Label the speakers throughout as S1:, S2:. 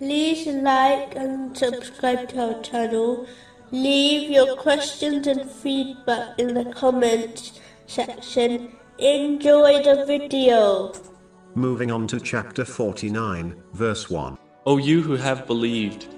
S1: like and subscribe to our channel. Leave your questions and feedback in the comments section. Enjoy the video.
S2: Moving on to chapter 49, verse 1.
S3: O you who have believed,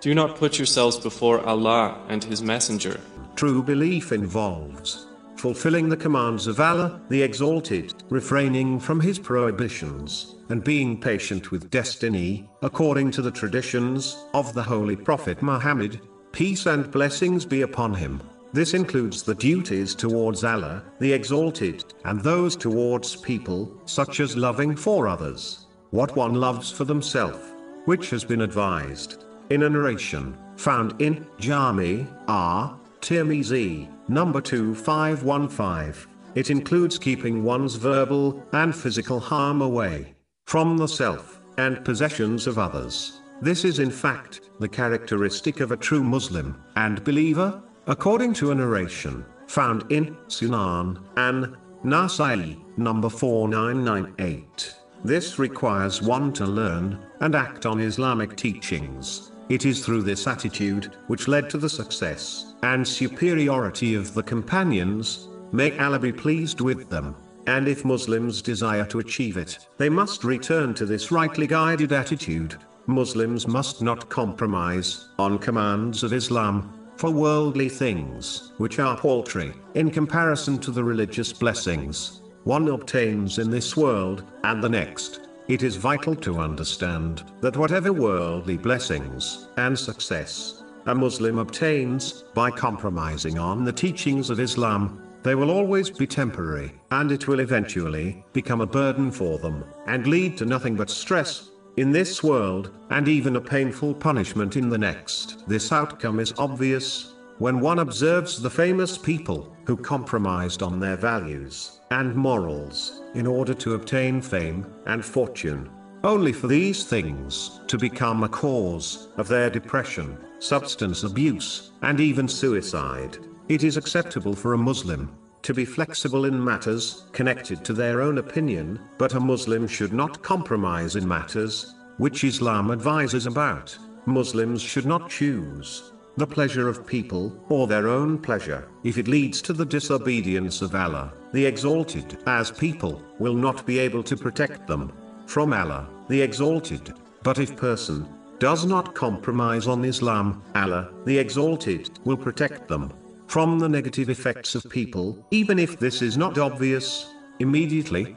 S3: do not put yourselves before Allah and His Messenger.
S2: True belief involves fulfilling the commands of Allah, the Exalted, refraining from His prohibitions, and being patient with destiny, according to the traditions of the Holy Prophet Muhammad, peace and blessings be upon him. This includes the duties towards Allah, the Exalted, and those towards people, such as loving for others, what one loves for themselves, which has been advised in a narration found in Jami R. Tirmizi, number 2515. It includes keeping one's verbal and physical harm away from the self and possessions of others. This is in fact the characteristic of a true Muslim and believer, according to a narration found in Sunan an Nasai, number 4998. This requires one to learn and act on Islamic teachings. It is through this attitude which led to the success and superiority of the companions. May Allah be pleased with them. And if Muslims desire to achieve it, they must return to this rightly guided attitude. Muslims must not compromise on commands of Islam for worldly things, which are paltry in comparison to the religious blessings one obtains in this world and the next. It is vital to understand that whatever worldly blessings and success a Muslim obtains by compromising on the teachings of Islam, they will always be temporary, and it will eventually become a burden for them, and lead to nothing but stress in this world, and even a painful punishment in the next. This outcome is obvious when one observes the famous people who compromised on their values and morals in order to obtain fame and fortune, only for these things to become a cause of their depression, substance abuse, and even suicide. It is acceptable for a Muslim to be flexible in matters connected to their own opinion, but a Muslim should not compromise in matters which Islam advises about. Muslims should not choose the pleasure of people or their own pleasure if it leads to the disobedience of Allah, the Exalted, as people will not be able to protect them from Allah, the Exalted. But if person does not compromise on Islam, Allah, the Exalted, will protect them from the negative effects of people, even if this is not obvious immediately.